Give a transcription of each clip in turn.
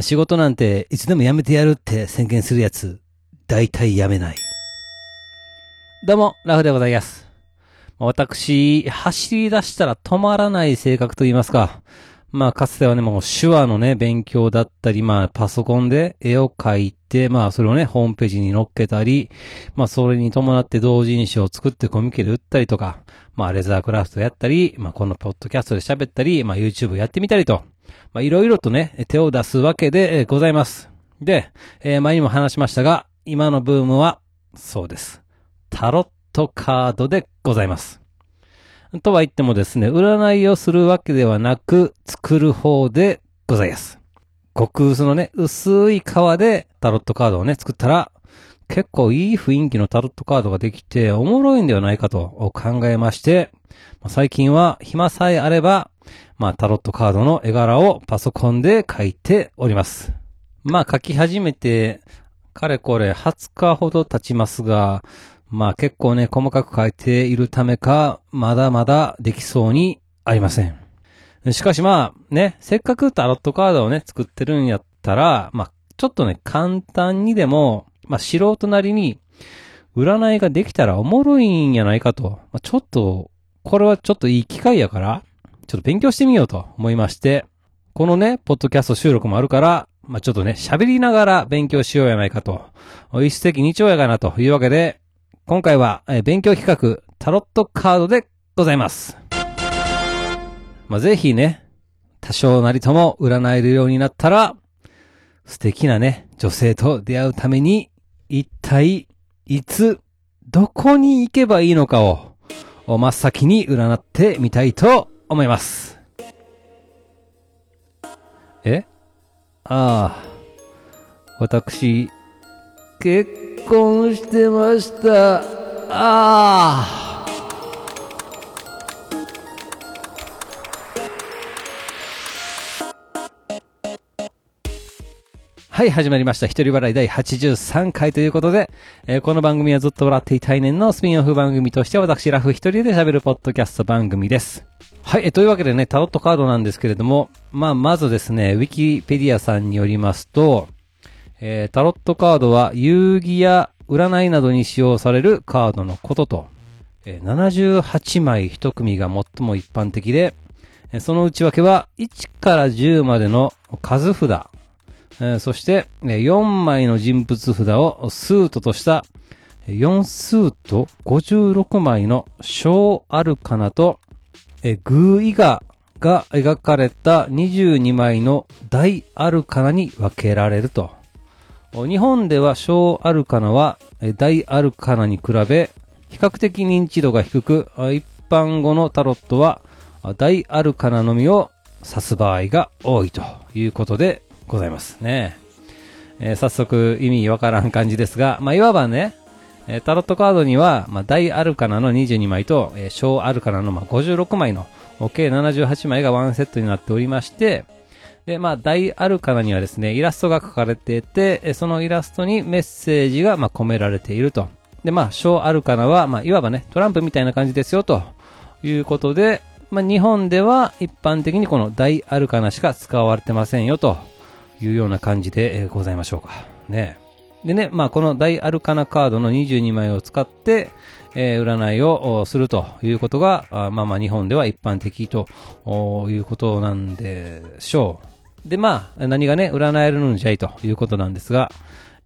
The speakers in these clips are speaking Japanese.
仕事なんていつでも辞めてやるって宣言するやつ、大体辞めない。どうも、ラフでございます。私、走り出したら止まらない性格と言いますか。まあ、かつてはね、もう手話のね、勉強だったり、まあ、パソコンで絵を描いて、まあ、それをね、ホームページに載っけたり、まあ、それに伴って同人誌を作ってコミケで売ったりとか、まあ、レザークラフトやったり、まあ、このポッドキャストで喋ったり、まあ、YouTube やってみたりと、まあ、いろいろとね、手を出すわけでございます。で、えー前にも話しましたが、今のブームは、そうです。タロットカードでございます。とは言ってもですね、占いをするわけではなく、作る方でございます。極薄のね、薄い皮でタロットカードをね、作ったら、結構いい雰囲気のタロットカードができて、おもろいんではないかと考えまして、最近は暇さえあれば、まあタロットカードの絵柄をパソコンで描いております。まあ描き始めて、かれこれ20日ほど経ちますが、まあ結構ね、細かく書いているためか、まだまだできそうにありません。しかしまあね、せっかくタロットカードをね、作ってるんやったら、まあちょっとね、簡単にでも、まあ素人なりに、占いができたらおもろいんやないかと、まあ、ちょっと、これはちょっといい機会やから、ちょっと勉強してみようと思いまして、このね、ポッドキャスト収録もあるから、まあ、ちょっとね、喋りながら勉強しようやないかと、一石二鳥やがなというわけで、今回は、え勉強企画、タロットカードでございます。まあ、ぜひね、多少なりとも占えるようになったら、素敵なね、女性と出会うために、一体、いつ、どこに行けばいいのかを、真っ先に占ってみたいと思います。え？ああ、私、結婚してました。ああ。はい、始まりました。一人笑い第83回ということで、えーこの番組はずっと笑っていたい年のスピンオフ番組として私ラフ一人で喋るポッドキャスト番組です。はい、えーというわけでね、タロットカードなんですけれども、まあ、まずですね、ウィキペディアさんによりますと、えータロットカードは遊戯や占いなどに使用されるカードのことと、えー78枚一組が最も一般的で、その内訳は1から10までの数札、えーそして、4枚の人物札をスートとした、4スート56枚の小アルカナと、えーグーイガーが描かれた22枚の大アルカナに分けられると。日本では小アルカナは大アルカナに比べ比較的認知度が低く、一般語のタロットは大アルカナのみを指す場合が多いということでございますね。えー早速意味わからん感じですが、まあ、いわばね、えータロットカードには、まあ、大アルカナの22枚と、えー小アルカナのまあ56枚の、計78枚がワンセットになっておりまして、で、まあ、大アルカナにはですね、イラストが描かれていて、そのイラストにメッセージが、まあ、込められていると。で、まあ、小アルカナは、まあ、いわばね、トランプみたいな感じですよ、ということで、まあ、日本では一般的にこの大アルカナしか使われてませんよ、というような感じで、ございましょうか。ね。でね、まあ、この大アルカナカードの22枚を使って、えー占いをするということが、まあまあ日本では一般的ということなんでしょう。で、まあ、何がね、占えるのじゃいということなんですが、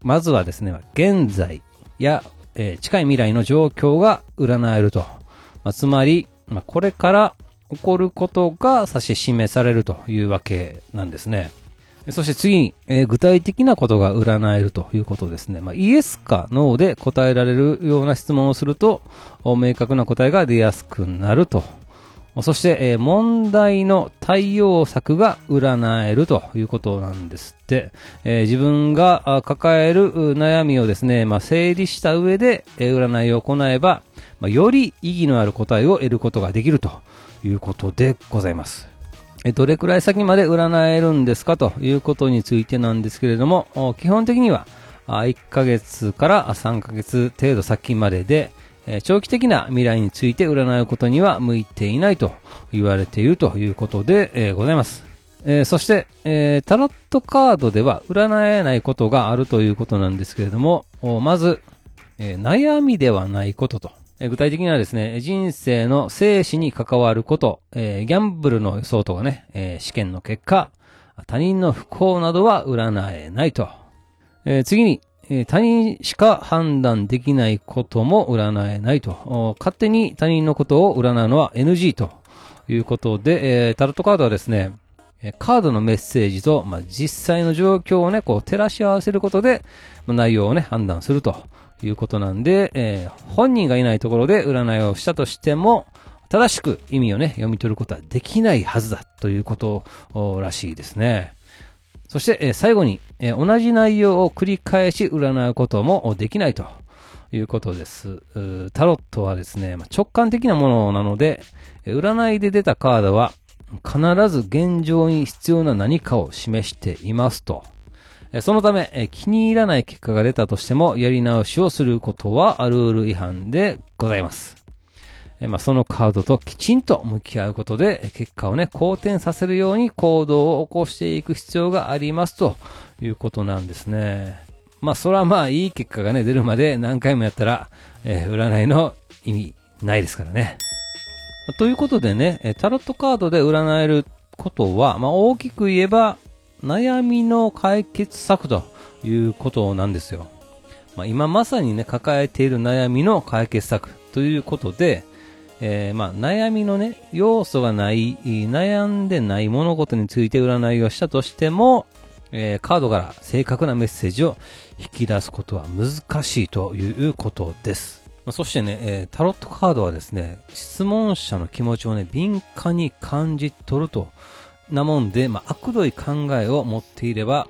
まずはですね、現在や、えー近い未来の状況が占えると。まあ、つまり、まあ、これから起こることが指し示されるというわけなんですね。そして次に、えー具体的なことが占えるということですね。まあ、イエスかノーで答えられるような質問をすると、明確な答えが出やすくなると。そして、えー問題の対応策が占えるということなんですって。えー自分が抱える悩みをですね、まあ、整理した上で、え占いを行えば、まあ、より意義のある答えを得ることができるということでございます。えどれくらい先まで占えるんですかということについてなんですけれども、基本的には1ヶ月から3ヶ月程度先までで、長期的な未来について占うことには向いていないと言われているということで、ございます。え、そして、え、タロットカードでは占えないことがあるということなんですけれども、まず、え、悩みではないことと。具体的にはですね、人生の生死に関わること、えー、ギャンブルの予想とかね、え試験の結果、他人の不幸などは占えないと。え次に、え他人しか判断できないことも占えないと。勝手に他人のことを占うのは NG ということで、えタロットカードはですね、カードのメッセージと、まあ、実際の状況をね、こう照らし合わせることで、まあ、内容をね、判断するということなんで、えー、本人がいないところで占いをしたとしても、正しく意味をね、読み取ることはできないはずだということらしいですね。そして、えー、最後に、えー、同じ内容を繰り返し占うこともできないということです。タロットはですね、まあ、直感的なものなので、占いで出たカードは必ず現状に必要な何かを示していますと。そのため、気に入らない結果が出たとしても、やり直しをすることはルール違反でございます。まあ、そのカードときちんと向き合うことで、結果をね、好転させるように行動を起こしていく必要がありますということなんですね。まあ、それはまあ、いい結果がね、出るまで何回もやったら、えー、占いの意味ないですからね。ということでね、タロットカードで占えることは、まあ、大きく言えば、悩みの解決策ということなんですよ。まあ、今まさにね、抱えている悩みの解決策ということで、えー、まあ、悩みのね、要素がない、悩んでない物事について占いをしたとしても、えー、カードから正確なメッセージを引き出すことは難しいということです。まあ、そしてね、えー、タロットカードはですね、質問者の気持ちをね、敏感に感じ取ると、なもんで、まあ、悪どい考えを持っていれば、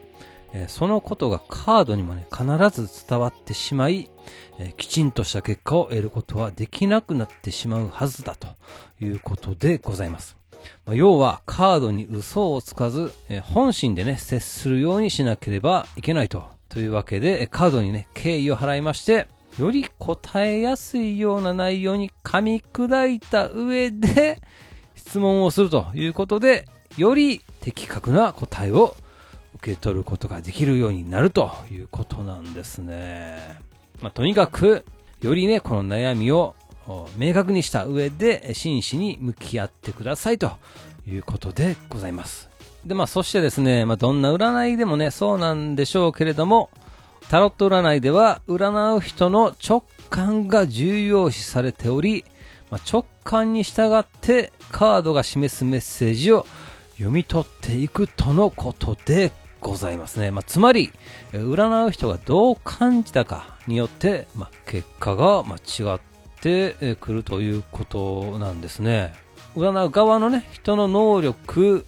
えー、そのことがカードにもね、必ず伝わってしまい、えー、きちんとした結果を得ることはできなくなってしまうはずだということでございます。まあ、要は、カードに嘘をつかず、えー、本心でね、接するようにしなければいけないと。というわけで、カードにね、敬意を払いまして、より答えやすいような内容に噛み砕いた上で質問をするということで、より的確な答えを受け取ることができるようになるということなんですね。まあ、とにかく、よりね、この悩みを明確にした上で真摯に向き合ってくださいということでございます。で、まあ、そしてですね、まあ、どんな占いでもね、そうなんでしょうけれども、タロット占いでは占う人の直感が重要視されており、まあ、直感に従ってカードが示すメッセージを読み取っていくとのことでございますね。まあ、つまり、占う人がどう感じたかによって、まあ、結果が間違ってくるということなんですね。占う側のね、人の能力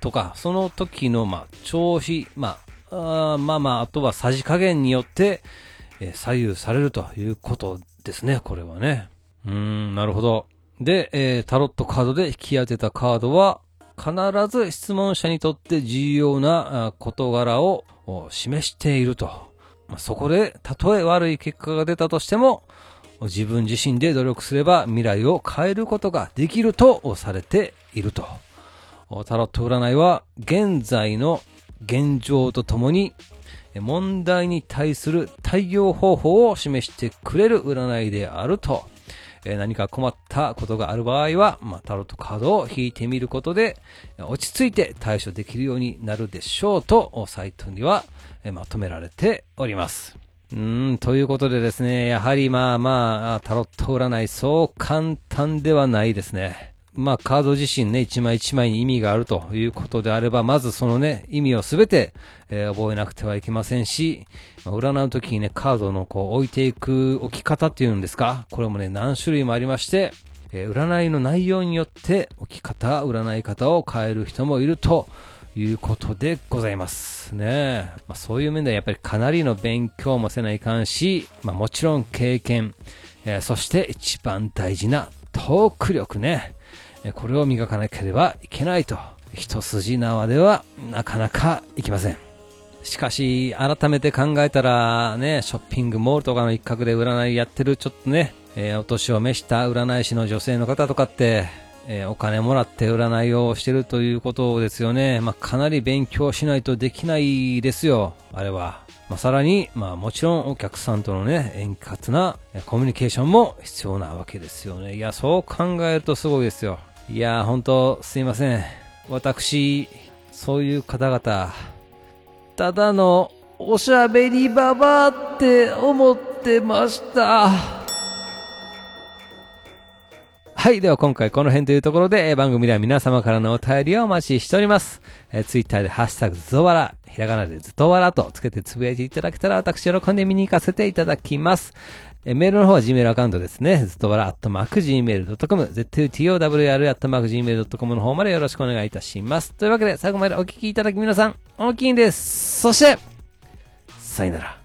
とか、その時の、まあ、調子、まあ、あまあまあ、あとはさじ加減によって、え、左右されるということですね、これはね。うーん、なるほど。で、えー、タロットカードで引き当てたカードは、必ず質問者にとって重要な事柄を示していると。そこで、たとえ悪い結果が出たとしても、自分自身で努力すれば未来を変えることができるとされていると。タロット占いは現在の現状とともに問題に対する対応方法を示してくれる占いであると。え何か困ったことがある場合は、まあ、タロットカードを引いてみることで、落ち着いて対処できるようになるでしょうと、サイトにはえまとめられております。うん、ということでですね、やはりまあまあ、タロット占いそう簡単ではないですね。まあ、カード自身ね、一枚一枚に意味があるということであれば、まずそのね、意味をすべて、えー、覚えなくてはいけませんし、まあ、占うときにね、カードのこう置いていく置き方っていうんですかこれもね、何種類もありまして、えー、占いの内容によって置き方、占い方を変える人もいるということでございますね。まあ、そういう面ではやっぱりかなりの勉強もせないかんし、まあ、もちろん経験、えー、そして一番大事なトーク力ね。これを磨かなければいけないと。一筋縄ではなかなかいきません。しかし、改めて考えたら、ね、ショッピングモールとかの一角で占いやってるちょっとね、えー、お年を召した占い師の女性の方とかって、えー、お金もらって占いをしてるということですよね。まあ、かなり勉強しないとできないですよ、あれは。まあ、さらに、まあ、もちろんお客さんとのね、円滑なコミュニケーションも必要なわけですよね。いや、そう考えるとすごいですよ。いやー、本当すいません。私、そういう方々、ただのおしゃべりババアって思ってました。はい。では今回この辺というところで、番組では皆様からのお便りをお待ちしております。えー、ツイッターでハッシュタグずとわら、ひらがなでずとわらとつけてつぶやいていただけたら私喜んで見に行かせていただきます。え、メールの方は Gmail アカウントですね。ずっとわら、アットマーク Gmail.com、zutowr、アットマーク Gmail.com の方までよろしくお願いいたします。というわけで最後までお聞きいただき皆さん、大きいんです。そして、さよなら。